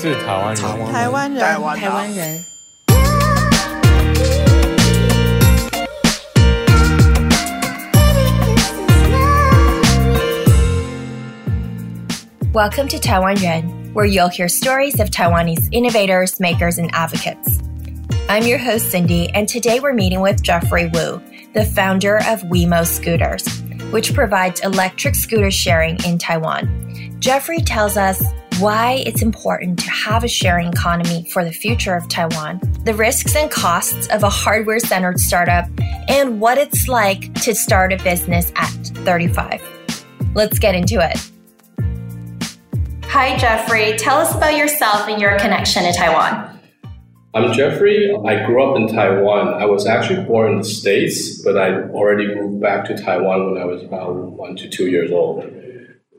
是台湾人，台湾人，台湾台湾人。 Welcome to Taiwan Yuan, where you'll hear stories of Taiwanese innovators, makers, and advocates. I'm your host, Cindy, and today we're meeting with Jeffrey Wu, the founder of Wemo Scooters, which provides electric scooter sharing in Taiwan. Jeffrey tells us why it's important to have a sharing economy for the future of Taiwan, the risks and costs of a hardware centered startup, and what it's like to start a business at 35. Let's get into it. Hi, Jeffrey. Tell us about yourself and your connection to Taiwan. I'm Jeffrey. I grew up in Taiwan. I was actually born in the States, but I already moved back to Taiwan when I was about one to two years old.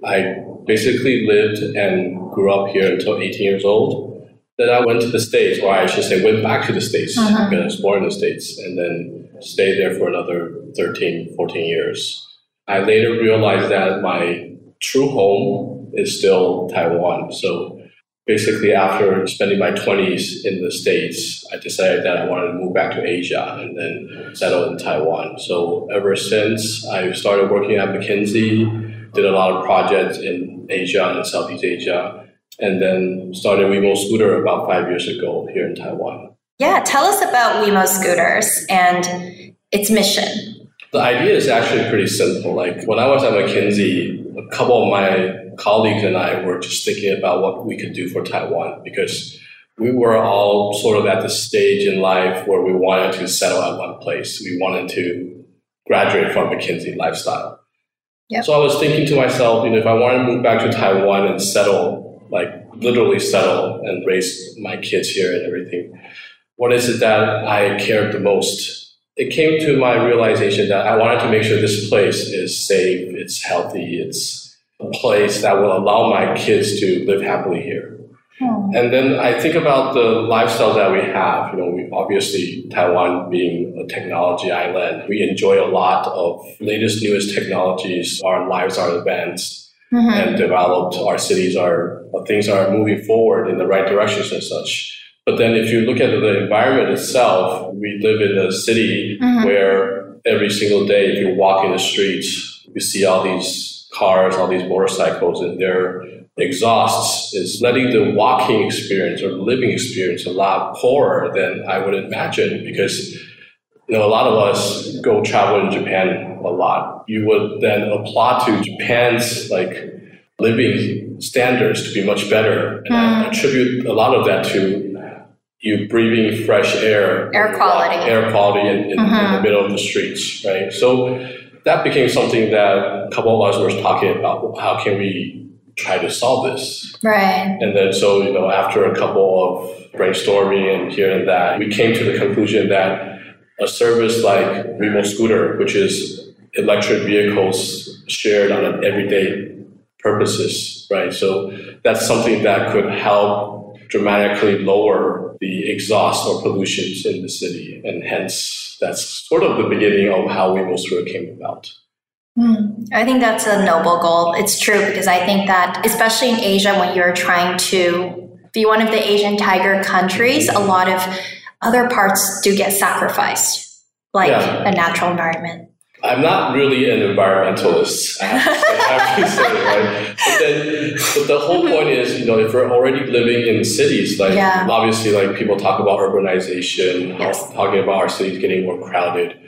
I basically lived and grew up here until 18 years old. Then I went to the States, or I should say, went back to the States Mhm. because I was born in the States, and then stayed there for another 13, 14 years. I later realized that my true home is still Taiwan. So basically after spending my 20s in the states i decided that i wanted to move back to asia and then settle in taiwan so ever since i started working at mckinsey did a lot of projects in asia and southeast asia and then started Wemo Scooter about five years ago here in Taiwan. Yeah, tell us about Wemo Scooters and its mission. The idea is actually pretty simple. Like when I was at McKinsey, a couple of my colleagues and I were just thinking about what we could do for Taiwan because we were all sort of at the stage in life where we wanted to settle at one place. We wanted to graduate from McKinsey lifestyle. Yep. So I was thinking to myself, you know, if I want to move back to Taiwan and settle, like literally settle and raise my kids here and everything, what is it that I cared the most? It came to my realization that I wanted to make sure this place is safe, it's healthy, it's a place that will allow my kids to live happily here. And then I think about the lifestyle that we have. You know, we obviously Taiwan being a technology island, we enjoy a lot of latest newest technologies. Our lives are advanced Mhm. and developed. Our cities are things are moving forward in the right directions and such. But then if you look at the environment itself, we live in a city Mhm. where every single day if you walk in the streets, you see all these cars, all these motorcycles and their exhausts is letting the walking experience or living experience a lot poorer than I would imagine because you know a lot of us go travel in Japan a lot. You would then apply to Japan's like living standards to be much better and I Mm. attribute a lot of that to you breathing fresh air Air quality. air quality in, in, in the Mhm. middle of the streets right so that became something that a couple of us were talking about how can we try to solve this Right. and then, so, you know, after a couple of brainstorming and here and that, we came to the conclusion that a service like Wemo Scooter, which is electric vehicles shared on an everyday purposes, right? So that's something that could help dramatically lower the exhaust or pollutions in the city. And hence, that's sort of the beginning of how Wemo Scooter came about. Hmm. I think that's a noble goal. It's true because I think that, especially in Asia, when you're trying to be one of the Asian tiger countries, a lot of other parts do get sacrificed, like Yeah. a natural environment. I'm not really an environmentalist. I have to say, I have to say right? But then, but the whole point is, you know, if we're already living in cities, like Yeah. obviously, like people talk about urbanization, Yes. talking about our cities getting more crowded.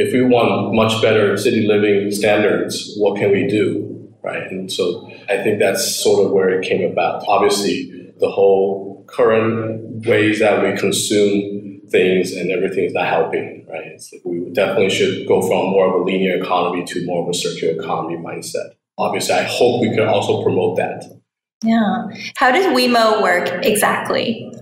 If we want much better city living standards, what can we do, right? And so, I think that's sort of where it came about. Obviously, the whole current ways that we consume things and everything is not helping, right? Like we definitely should go from more of a linear economy to more of a circular economy mindset. Obviously, I hope we can also promote that. Yeah. How does Wemo work exactly?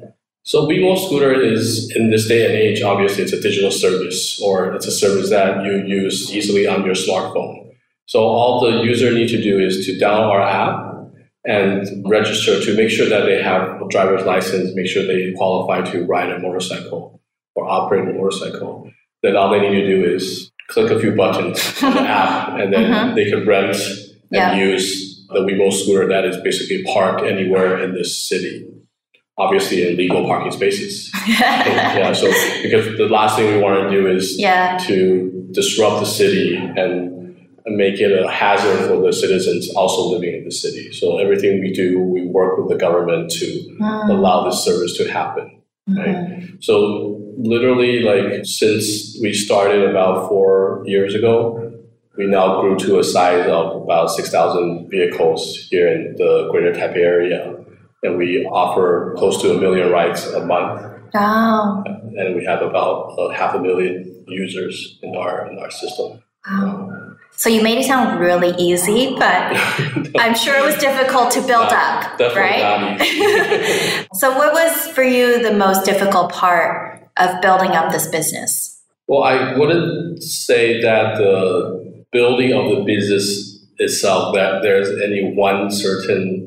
So Wemo Scooter is in this day and age, obviously it's a digital service or it's a service that you use easily on your smartphone. So all the user need to do is to download our app and register to make sure that they have a driver's license, make sure they qualify to ride a motorcycle or operate a motorcycle. Then all they need to do is click a few buttons on the app and then Mhm. they can rent and Yeah. use the Wemo scooter that is basically parked anywhere in this city. Obviously in legal parking spaces. yeah, so because the last thing we want to do is yeah. to disrupt the city and make it a hazard for the citizens also living in the city. So everything we do, we work with the government to Mm. allow this service to happen. Right. Mhm. So literally, like since we started about four years ago, we now grew to a size of about six thousand vehicles here in the Greater Taipei area, and we offer close to a million rides a month, Wow. and we have about uh, half a million users in our in our system. Wow. So you made it sound really easy, but I'm sure it was difficult to build up, Definitely right? not so what was for you the most difficult part of building up this business? Well, I wouldn't say that the building of the business itself that there's any one certain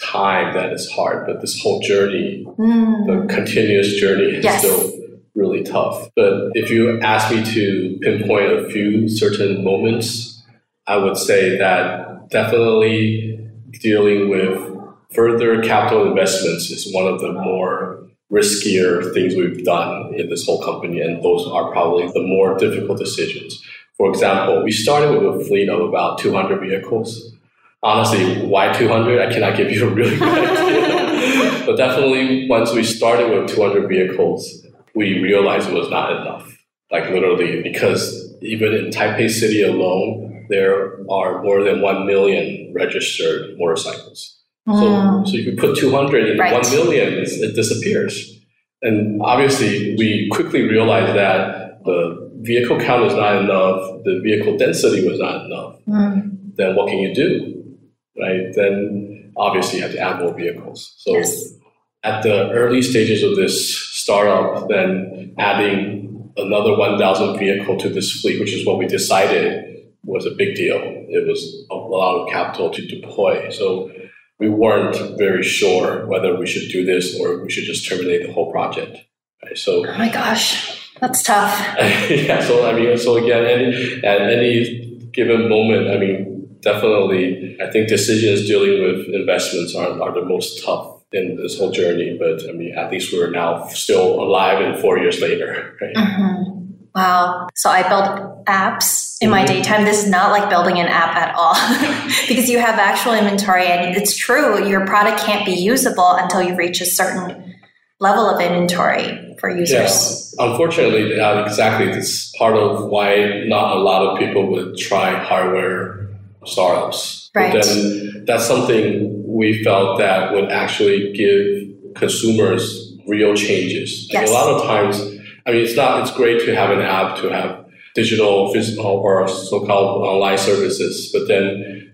time that is hard, but this whole journey, Mm. the continuous journey, is Yes. still really tough. But if you ask me to pinpoint a few certain moments, I would say that definitely dealing with further capital investments is one of the more riskier things we've done in this whole company, and those are probably the more difficult decisions. For example, we started with a fleet of about 200 vehicles. Honestly, why 200? I cannot give you a really good idea. but definitely, once we started with 200 vehicles, we realized it was not enough. Like literally, because even in Taipei City alone, there are more than 1 million registered motorcycles. Mm. So, so if you put 200 in Right. 1 million, it's- it disappears. And obviously, we quickly realized that the vehicle count is not enough, the vehicle density was not enough. Mm. Then what can you do? Right? Then obviously you have to add more vehicles. So Yes. at the early stages of this startup, then adding another 1,000 vehicle to this fleet, which is what we decided was a big deal. It was a lot of capital to deploy. So we weren't very sure whether we should do this or we should just terminate the whole project. Right? So Oh my gosh, that's tough. yeah, so I mean, so again, any, at any given moment, I mean, definitely, I think decisions dealing with investments are, are the most tough in this whole journey. But I mean, at least we're now still alive and four years later, right? Mhm. Wow. So I built apps in my Mhm. daytime. This is not like building an app at all because you have actual inventory and it's true, your product can't be usable until you reach a certain level of inventory for users. Unfortunately, uh, exactly, it's part of why not a lot of people would try hardware startups. Right. But then that's something we felt that would actually give consumers real changes. Like Yes. a lot of times, I mean, it's not, it's great to have an app to have digital, physical, or so-called online services, but then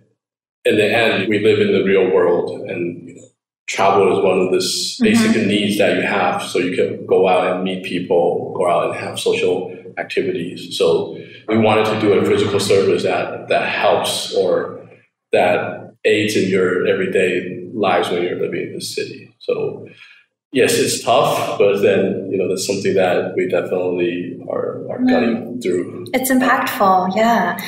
in the end, we live in the real world and you know, travel is one of the s- mm-hmm. basic needs that you have. So you can go out and meet people, go out and have social activities. So we wanted to do a physical service that, that helps or that aids in your everyday lives when you're living in the city. So yes, it's tough, but then, you know, that's something that we definitely are, are mm-hmm. cutting through. It's impactful, yeah.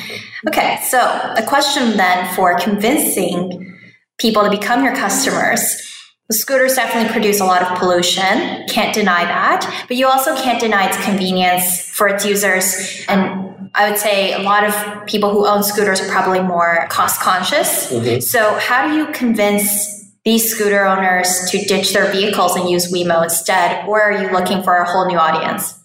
Okay, so a question then for convincing people to become your customers. The scooters definitely produce a lot of pollution, can't deny that, but you also can't deny its convenience for its users. And I would say a lot of people who own scooters are probably more cost conscious. Mhm. So, how do you convince these scooter owners to ditch their vehicles and use Wemo instead? Or are you looking for a whole new audience?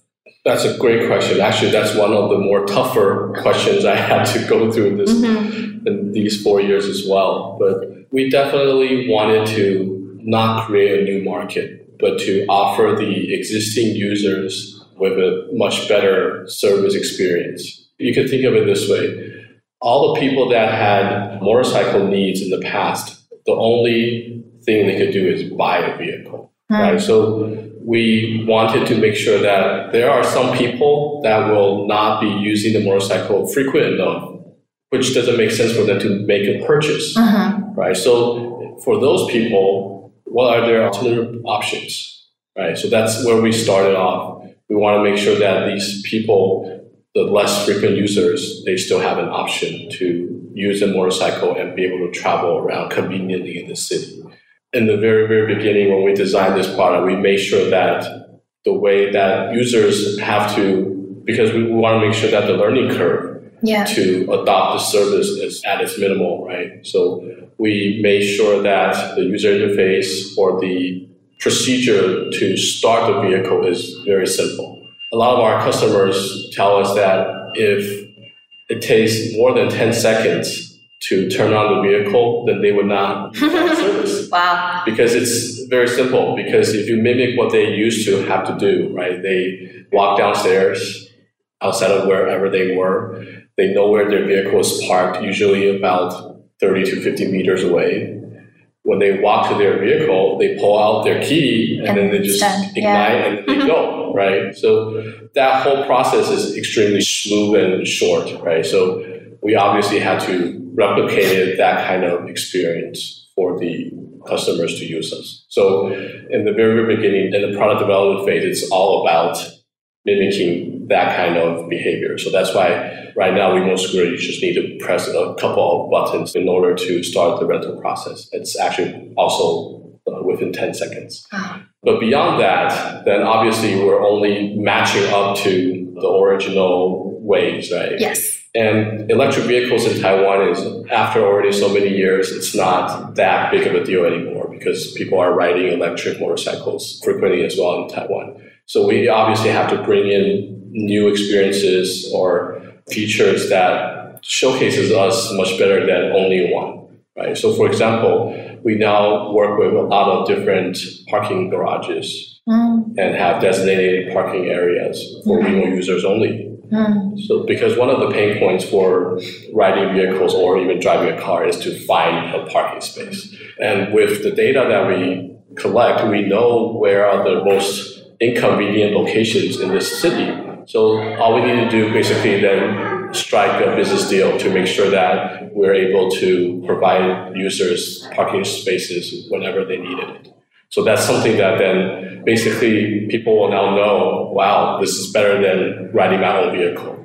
That's a great question. Actually, that's one of the more tougher questions I had to go through this Mhm. in these four years as well. But we definitely wanted to not create a new market, but to offer the existing users with a much better service experience. You can think of it this way. All the people that had motorcycle needs in the past, the only thing they could do is buy a vehicle right? So we wanted to make sure that there are some people that will not be using the motorcycle frequent enough, which doesn't make sense for them to make a purchase, Mhm. right? So for those people, what are their alternative options, right? So that's where we started off. We want to make sure that these people, the less frequent users, they still have an option to use a motorcycle and be able to travel around conveniently in the city. in the very, very beginning when we designed this product, we made sure that the way that users have to, because we want to make sure that the learning curve yeah. to adopt the service is at its minimal, right? So we made sure that the user interface or the procedure to start the vehicle is very simple. A lot of our customers tell us that if it takes more than 10 seconds to turn on the vehicle, then they would not service. wow. Because it's very simple. Because if you mimic what they used to have to do, right? They walk downstairs outside of wherever they were. They know where their vehicle is parked, usually about 30 to 50 meters away. When they walk to their vehicle, they pull out their key and, and then they just done. ignite yeah. and they mm-hmm. go, right? So that whole process is extremely smooth and short, right? So we obviously had to replicate that kind of experience for the customers to use us. So in the very, very beginning, in the product development phase, it's all about mimicking that kind of behavior. So that's why right now we most scooter, you just need to press a couple of buttons in order to start the rental process. It's actually also uh, within 10 seconds. But beyond that, then obviously we're only matching up to the original ways, right? Yes. And electric vehicles in Taiwan is, after already so many years, it's not that big of a deal anymore because people are riding electric motorcycles frequently as well in Taiwan. So we obviously have to bring in new experiences or features that showcases us much better than only one, right? So for example, we now work with a lot of different parking garages mm. and have designated parking areas for mm. Users only. Mm. So, because one of the pain points for riding vehicles or even driving a car is to find a parking space. And with the data that we collect, we know where are the most inconvenient locations in this city. So, all we need to do basically then strike a business deal to make sure that we're able to provide users parking spaces whenever they needed it. So that's something that then basically people will now know, wow, this is better than riding my own vehicle.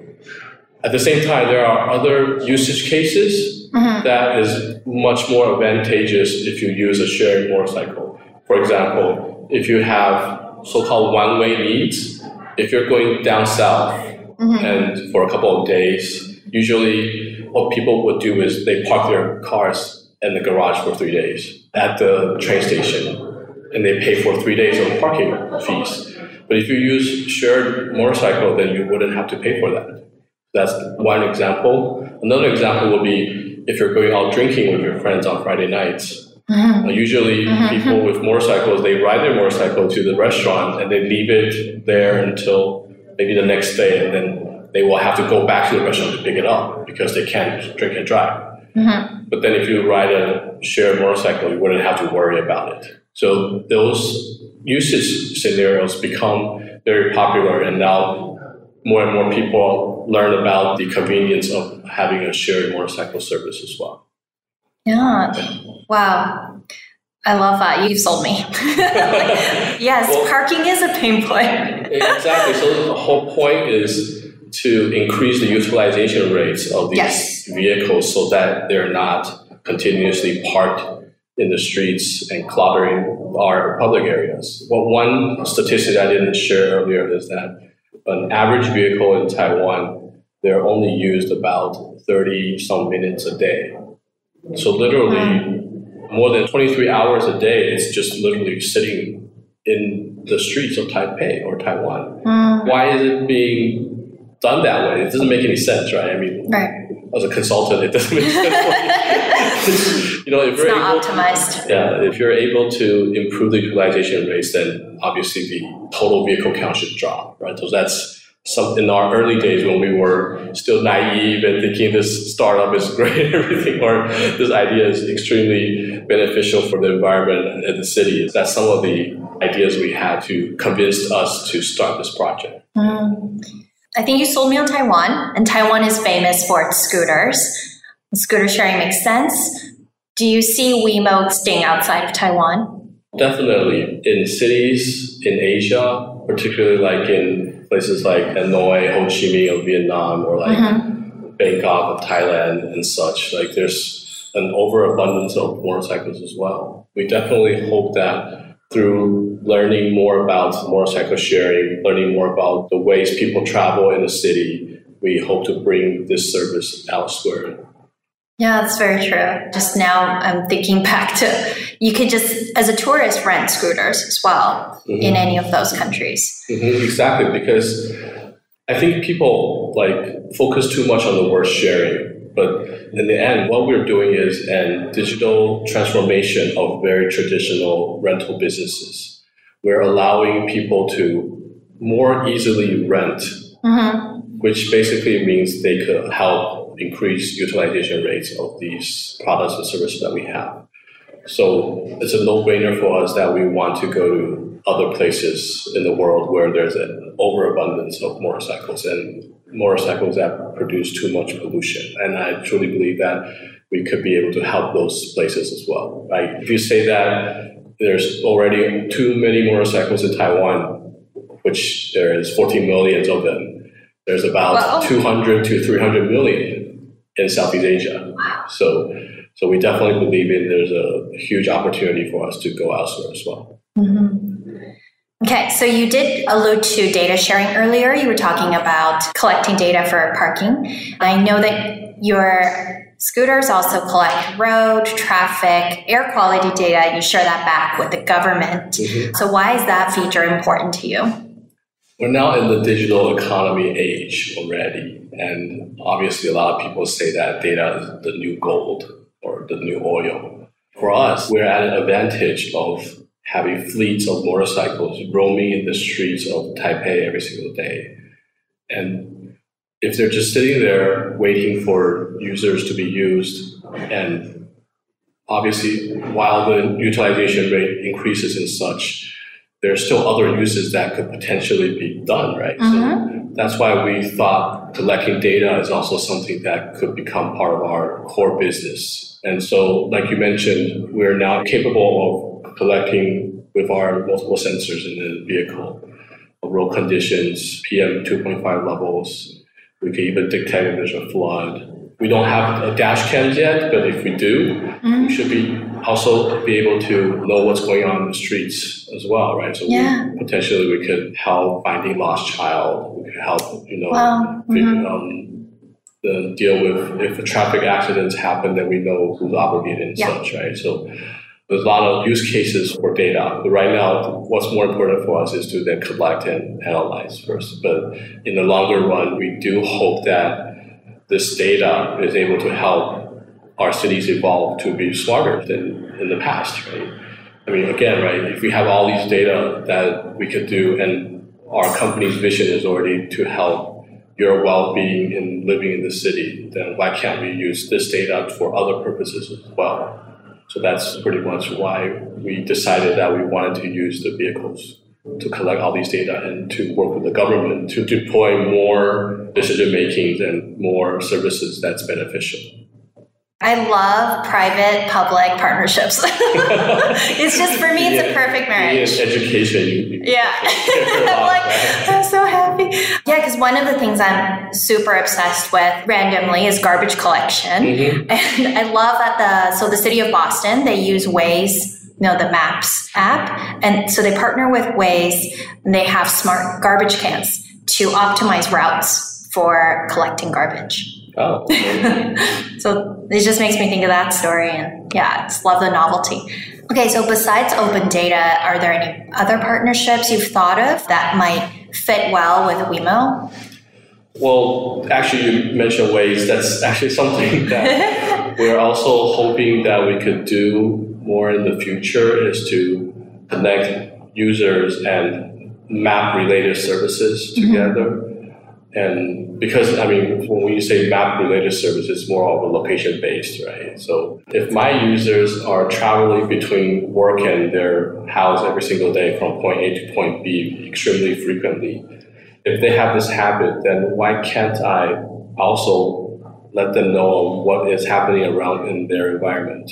At the same time, there are other usage cases mm-hmm. that is much more advantageous if you use a shared motorcycle. For example, if you have so-called one-way needs, if you're going down south mm-hmm. and for a couple of days, usually what people would do is they park their cars in the garage for three days at the train station and they pay for three days of parking fees. But if you use shared motorcycle, then you wouldn't have to pay for that. That's one example. Another example would be if you're going out drinking with your friends on Friday nights. Mm-hmm. Uh, usually, mm-hmm. people with motorcycles they ride their motorcycle to the restaurant and they leave it there until maybe the next day, and then they will have to go back to the restaurant to pick it up because they can't drink and drive. Mm-hmm. But then, if you ride a shared motorcycle, you wouldn't have to worry about it. So those usage scenarios become very popular, and now more and more people learn about the convenience of having a shared motorcycle service as well. Yeah. Wow. I love that. You've sold me. yes, well, parking is a pain point. exactly. So the whole point is to increase the utilization rates of these yes. vehicles so that they're not continuously parked in the streets and cluttering our public areas. Well, one statistic I didn't share earlier is that an average vehicle in Taiwan, they're only used about 30 some minutes a day. So literally more than 23 hours a day, it's just literally sitting in the streets of Taipei or Taiwan. Mm. Why is it being done that way? It doesn't make any sense, right? I mean, right as a consultant, it doesn't make sense. you know, if it's you're able, optimized. Yeah, if you're able to improve the utilization rates, then obviously the total vehicle count should drop, right? So that's some in our early days when we were still naive and thinking this startup is great and everything, or this idea is extremely beneficial for the environment and the city. That's some of the ideas we had to convince us to start this project. Mm. I think you sold me on Taiwan, and Taiwan is famous for its scooters. Scooter sharing makes sense. Do you see Wemo staying outside of Taiwan? Definitely. In cities in Asia, particularly like in places like Hanoi, Ho Chi Minh of Vietnam, or like mm-hmm. Bangkok of Thailand and such, like there's an overabundance of motorcycles as well. We definitely hope that through learning more about motorcycle sharing, learning more about the ways people travel in the city, we hope to bring this service elsewhere. Yeah, that's very true. Just now, I'm thinking back to you could just, as a tourist, rent scooters as well mm-hmm. in any of those countries. Mm-hmm, exactly, because I think people like focus too much on the word sharing, but in the end, what we're doing is an digital transformation of very traditional rental businesses. We're allowing people to more easily rent, mm-hmm. which basically means they could help increase utilization rates of these products and services that we have. So it's a no-brainer for us that we want to go to other places in the world where there's an overabundance of motorcycles and motorcycles that produce too much pollution. And I truly believe that we could be able to help those places as well. Right? If you say that there's already too many motorcycles in Taiwan, which there is 14 millions of them, there's about wow. 200 to 300 million in Southeast Asia. So so we definitely believe in there's a huge opportunity for us to go elsewhere as well. Mm-hmm. Okay, so you did allude to data sharing earlier. You were talking about collecting data for parking. I know that your scooters also collect road, traffic, air quality data, and you share that back with the government. Mm-hmm. So, why is that feature important to you? We're now in the digital economy age already, and obviously, a lot of people say that data is the new gold or the new oil. For us, we're at an advantage of having fleets of motorcycles roaming in the streets of Taipei every single day. And if they're just sitting there waiting for users to be used, and obviously, while the utilization rate increases and such, there's still other uses that could potentially be done, right? Mm-hmm. So that's why we thought collecting data is also something that could become part of our core business. And so, like you mentioned, we're now capable of collecting with our multiple sensors in the vehicle road conditions, PM 2.5 levels. We can even detect if there's a flood. We don't have a dash cams yet, but if we do, mm-hmm. we should be also be able to know what's going on in the streets as well, right? So yeah. we, potentially we could help finding lost child. We could help, you know, wow. mm-hmm. um, the deal with if a traffic accidents happen, then we know who's obligated and yeah. such, right? So there's a lot of use cases for data. But right now, what's more important for us is to then collect and analyze first. But in the longer run, we do hope that this data is able to help our cities evolve to be smarter than in the past, right? I mean, again, right, if we have all these data that we could do and our company's vision is already to help your well-being in living in the city, then why can't we use this data for other purposes as well? So that's pretty much why we decided that we wanted to use the vehicles to collect all these data and to work with the government to deploy more decision making and more services that's beneficial. I love private public partnerships. it's just for me, it's a perfect marriage. Yeah, education. Yeah. I'm like, I'm so happy. Yeah, because one of the things I'm super obsessed with randomly is garbage collection. Mm-hmm. And I love that the, so the city of Boston, they use Waze you know the maps app and so they partner with waze and they have smart garbage cans to optimize routes for collecting garbage Oh. so it just makes me think of that story, and yeah, I just love the novelty. Okay, so besides open data, are there any other partnerships you've thought of that might fit well with Wemo? Well, actually, you mentioned Waze. That's actually something that we're also hoping that we could do more in the future is to connect users and map related services mm-hmm. together. Mm-hmm. And because, I mean, when we say map related service, it's more of a location based, right? So if my users are traveling between work and their house every single day from point A to point B extremely frequently, if they have this habit, then why can't I also let them know what is happening around in their environment?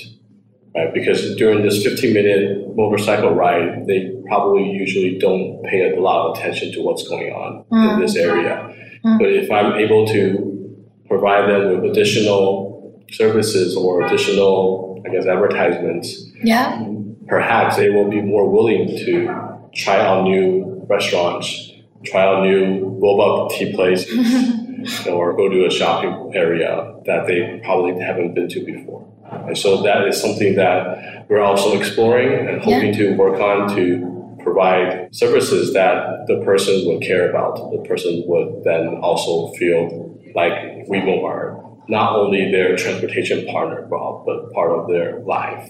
Right? Because during this 15 minute motorcycle ride, they probably usually don't pay a lot of attention to what's going on mm. in this area. Mm. But if I'm able to provide them with additional services or additional, I guess, advertisements, Yeah. perhaps they will be more willing to try out new restaurants, try out new boba tea places, or go to a shopping area that they probably haven't been to before. And so that is something that we're also exploring and hoping to work on to provide services that the person would care about. The person would then also feel like Wemo are not only their transportation partner, but, part of their life,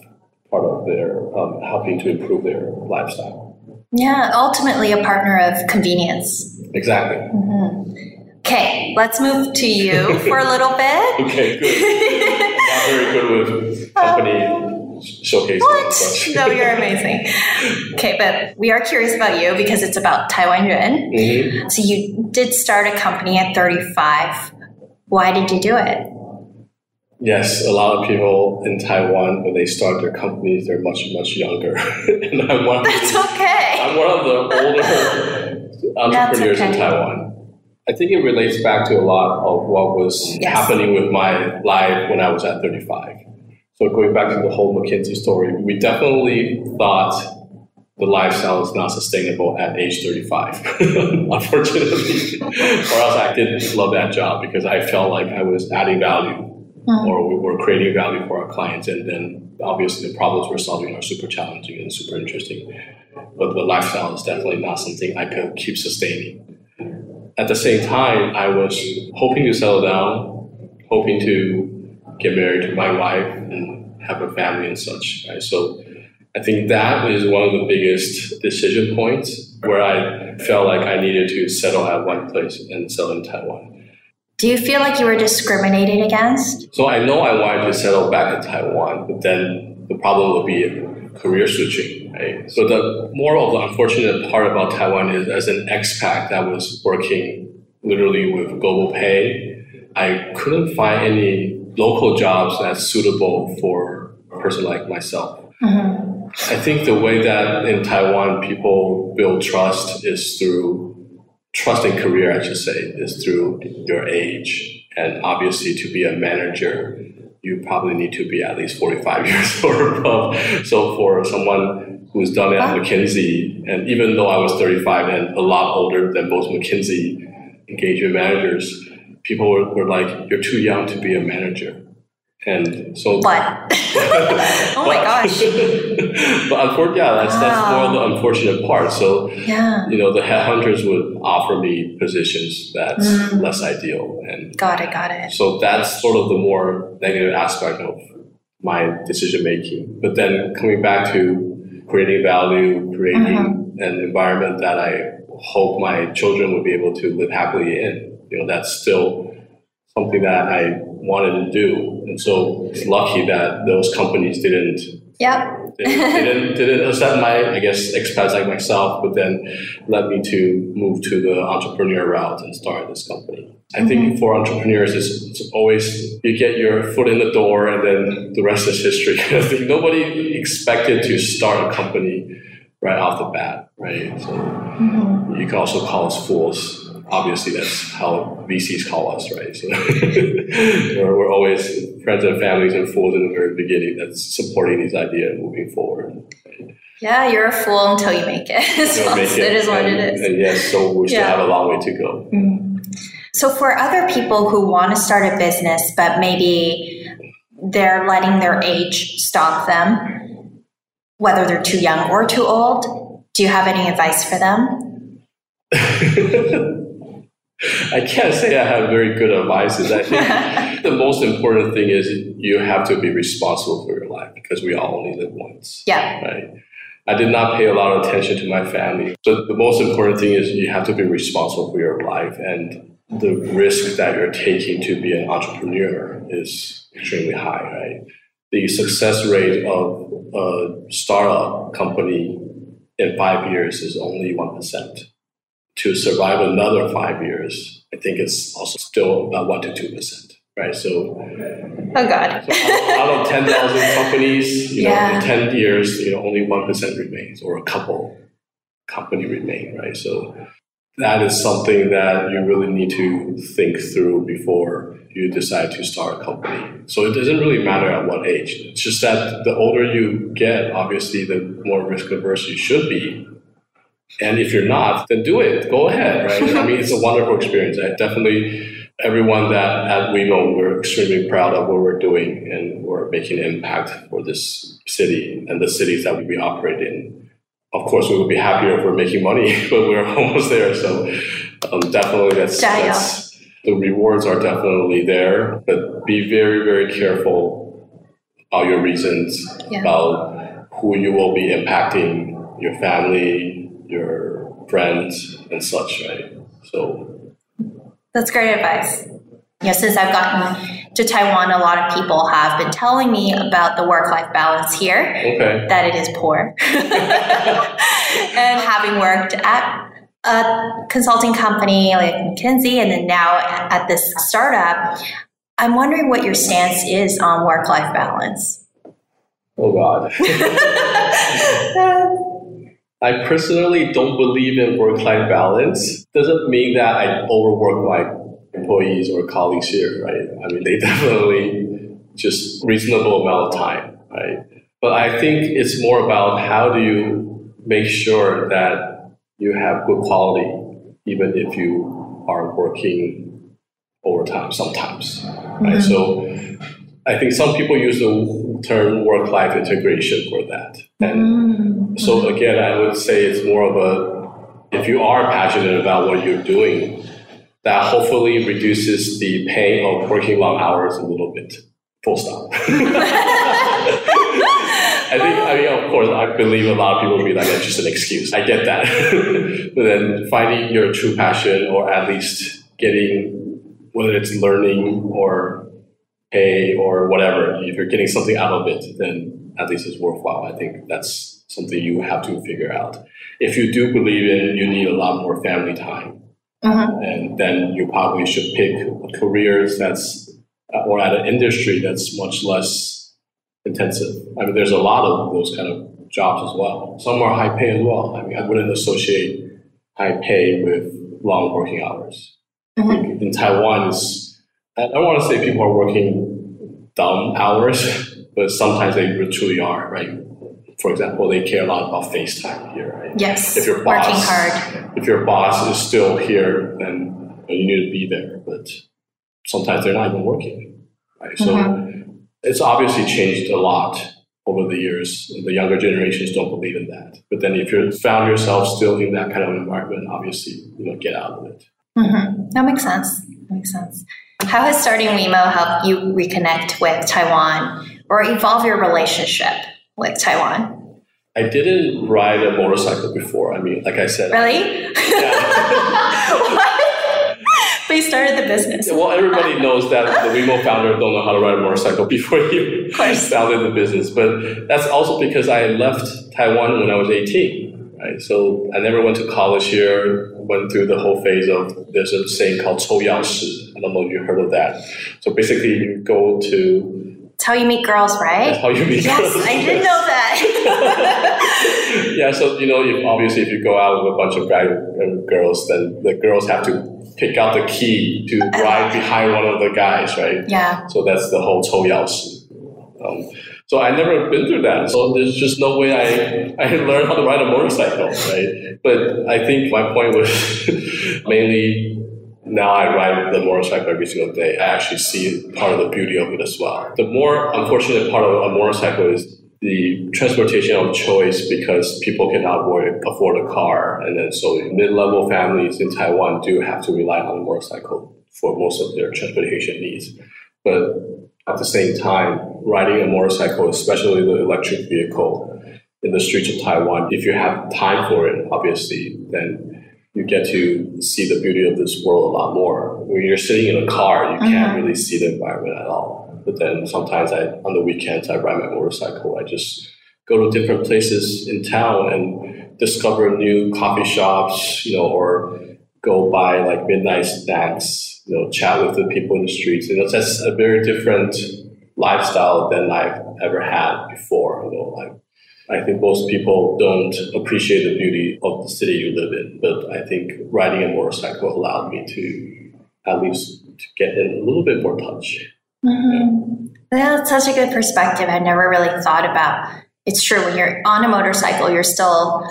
part of their um, helping to improve their lifestyle. Yeah, ultimately a partner of convenience. Exactly. Okay, let's move to you for a little bit. Okay, good. not very good with company showcasing. What? No, you're amazing. Okay, but we are curious about you because it's about Taiwan Yuan. Mhm. So you did start a company at 35. Why did you do it? Yes, a lot of people in Taiwan, when they start their companies, they're much, much younger. and I'm one, That's okay. I'm one of the older entrepreneurs in. Taiwan. I think it relates back to a lot of what was Yes. happening with my life when I was at 35. So going back to the whole McKinsey story, we definitely thought the lifestyle is not sustainable at age 35, unfortunately. or else I did love that job because I felt like I was adding value Mhm. or we were creating value for our clients. And then obviously the problems we're solving are super challenging and super interesting. But the lifestyle is definitely not something I could keep sustaining. At the same time, I was hoping to settle down, hoping to get married to my wife and have a family and such. Right? So I think that is one of the biggest decision points where I felt like I needed to settle at one place and settle in Taiwan. Do you feel like you were discriminated against? So I know I wanted to settle back in Taiwan, but then the problem would be career switching, right? So the more of the unfortunate part about Taiwan is as an expat that was working literally with global pay, I couldn't find any local jobs that's suitable for a person like myself. Mhm. I think the way that in Taiwan people build trust is through trust in career, I should say, is through your age. And obviously, to be a manager, you probably need to be at least 45 years or above. So, for someone who's done it at McKinsey, and even though I was 35 and a lot older than both McKinsey engagement managers, people were, were like, You're too young to be a manager. And so But. oh my gosh. but unfortunately, yeah, that's that's more of the unfortunate part. So Yeah. you know, the headhunters would offer me positions that's Mm. less ideal, and Got it, got it. so that's sort of the more negative aspect of my decision making. But then coming back to creating value, creating Mm-hmm. an environment that I hope my children would be able to live happily in, you know, that's still something that I wanted to do. And so it's lucky that those companies didn't Yep. didn't, didn't accept my, I guess, expats like myself, but then led me to move to the entrepreneur route and start this company. I think for entrepreneurs, it's, it's always you get your foot in the door and then the rest is history of thing. Nobody expected to start a company right off the bat, right? So Mhm. you can also call us fools. Obviously, that's how VCs call us, right? So we're, we're always friends and families and fools in the very beginning that's supporting these ideas and moving forward. Yeah, you're a fool until you make it. so make it is what and, it is. And yes, so we still Yeah. have a long way to go. Mm-hmm. So, for other people who want to start a business, but maybe they're letting their age stop them, whether they're too young or too old, do you have any advice for them? I can't say I have very good advices. I think the most important thing is you have to be responsible for your life because we all only live once. Yeah. right? I did not pay a lot of attention to my family. So the most important thing is you have to be responsible for your life and the risk that you're taking to be an entrepreneur is extremely high, right? The success rate of a startup company in five years is only 1%. To survive another five years, I think it's also still about 1% to 2%, right? So Oh, God. so out, out of 10,000 companies, you know, Yeah. in 10 years, you know, only 1% remains or a couple company remain, right? So that is something that you really need to think through before you decide to start a company. So it doesn't really matter at what age. It's just that the older you get, obviously, the more risk averse you should be. And if you're not, then do it. Go ahead, right? I mean, it's a wonderful experience. I definitely, everyone that at Wemo, we're extremely proud of what we're doing and we're making an impact for this city and the cities that we operate in. Of course, we would be happier if we're making money, but we're almost there. So um, definitely that's, that's the rewards are definitely there, but be very, very careful about your reasons, yeah. about who you will be impacting, your family, your friends, and such, right? So that's great advice. You know, since I've gotten to Taiwan, a lot of people have been telling me about the work-life balance here. Okay. That it is poor. and having worked at a consulting company like McKinsey and then now at this startup, I'm wondering what your stance is on work life balance. Oh, God. I personally don't believe in work life balance. Doesn't mean that I overwork my employees or colleagues here, right? I mean, they definitely just reasonable amount of time, right? But I think it's more about how do you make sure that you have good quality, even if you are working overtime sometimes. Mm-hmm. Right? So I think some people use the term work life integration for that. And mm-hmm. so again, I would say it's more of a if you are passionate about what you're doing, that hopefully reduces the pain of working long hours a little bit. Full stop. I think, I mean, of course, I believe a lot of people will be like, it's just an excuse. I get that. but then finding your true passion or at least getting, whether it's learning or pay or whatever, if you're getting something out of it, then at least it's worthwhile. I think that's something you have to figure out. If you do believe in, you need a lot more family time. Uh-huh. And then you probably should pick careers that's, or at an industry that's much less intensive. I mean, there's a lot of those kind of jobs as well. Some are high pay as well. I mean, I wouldn't associate high pay with long working hours. I think in Taiwan, is I don't want to say people are working dumb hours, but sometimes they truly are, right? For example, they care a lot about FaceTime here, right? Yes. If your boss, working hard. If your boss is still here, then you need to be there. But sometimes they're not even working, right? So mm-hmm it's obviously changed a lot over the years. The younger generations don't believe in that. But then if you found yourself still in that kind of environment, obviously, you know, get out of it. Mm-hmm. That makes sense. That makes sense. How has starting Wemo helped you reconnect with Taiwan or evolve your relationship with Taiwan? I didn't ride a motorcycle before. I mean, like I said. Really? Yeah. They started the business. Well, everybody knows that the Wemo founder don't know how to ride a motorcycle before he founded the business. But that's also because I left Taiwan when I was 18. Right? So I never went to college here. Went through the whole phase of there's a saying called 抽钥匙. I don't know if you heard of that. So basically, you go to. That's how you meet girls, right? That's how you meet yes, girls. I did know that. yeah, so you know, if, obviously, if you go out with a bunch of guy uh, girls, then the girls have to pick out the key to ride behind one of the guys, right? Yeah. So that's the whole 抽钥匙. Um, so I never been through that. So there's just no way I, I learned how to ride a motorcycle, right? But I think my point was mainly now I ride the motorcycle every single day. I actually see part of the beauty of it as well. The more unfortunate part of a motorcycle is the transportation of choice because people cannot afford, afford a car. And then so mid-level families in Taiwan do have to rely on a motorcycle for most of their transportation needs. But at the same time, riding a motorcycle, especially the electric vehicle in the streets of Taiwan, if you have time for it, obviously, then you get to see the beauty of this world a lot more. When you're sitting in a car, you can't mm-hmm. really see the environment at all. But then sometimes I, on the weekends, I ride my motorcycle. I just go to different places in town and discover new coffee shops, you know, or go buy like midnight snacks, you know, chat with the people in the streets. You know, that's a very different lifestyle than I've ever had before. You know, like I think most people don't appreciate the beauty of the city you live in, but I think riding a motorcycle allowed me to at least to get in a little bit more touch. Mm-hmm. That's such a good perspective. I never really thought about. It's true when you're on a motorcycle, you're still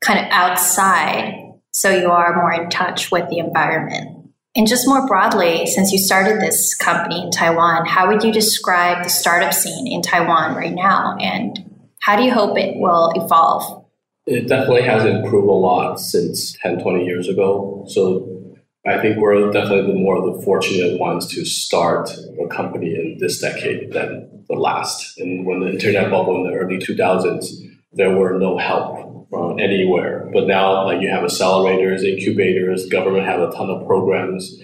kind of outside, so you are more in touch with the environment. And just more broadly, since you started this company in Taiwan, how would you describe the startup scene in Taiwan right now? And how do you hope it will evolve? It definitely has improved a lot since 10, 20 years ago. So I think we're definitely the more of the fortunate ones to start a company in this decade than the last. And when the internet bubble in the early 2000s, there were no help from anywhere. But now, like you have accelerators, incubators, government have a ton of programs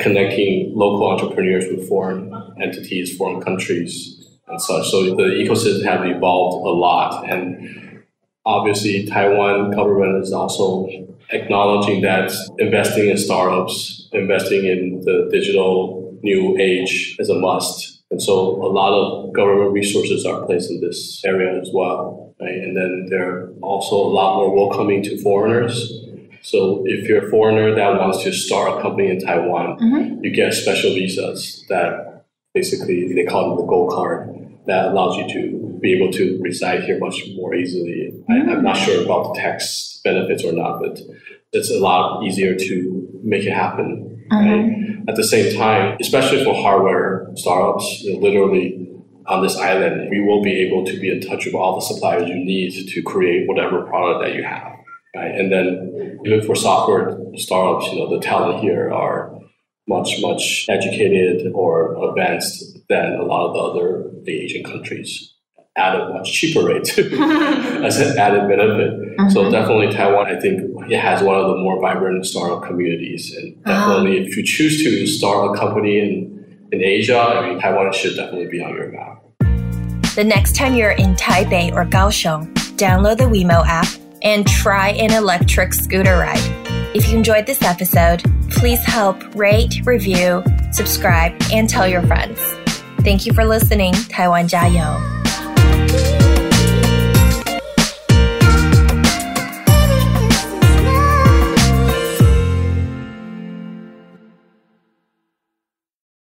connecting local entrepreneurs with foreign entities, foreign countries, and such. So the ecosystem have evolved a lot, and obviously, Taiwan government is also acknowledging that investing in startups, investing in the digital new age is a must. And so a lot of government resources are placed in this area as well. Right? And then there are also a lot more welcoming to foreigners. So if you're a foreigner that wants to start a company in Taiwan, mm-hmm. you get special visas that basically they call them the gold card that allows you to be able to reside here much more easily. Mm-hmm. I, am not sure about the tax benefits or not, but it's a lot easier to make it happen. Mm-hmm. Right? At the same time, especially for hardware startups, you know, literally on this island, we will be able to be in touch with all the suppliers you need to create whatever product that you have. Right? And then even for software startups, you know, the talent here are much, much educated or advanced than a lot of the other Asian countries at a much cheaper rate as an added benefit. Mm-hmm. So definitely Taiwan, I think it has one of the more vibrant startup communities. And definitely if you choose to start a company in, in Asia, I mean, Taiwan should definitely be on your map. The next time you're in Taipei or Kaohsiung, download the Wemo app and try an electric scooter ride. If you enjoyed this episode, please help rate, review, subscribe, and tell your friends. Thank you for listening. Taiwan 加油！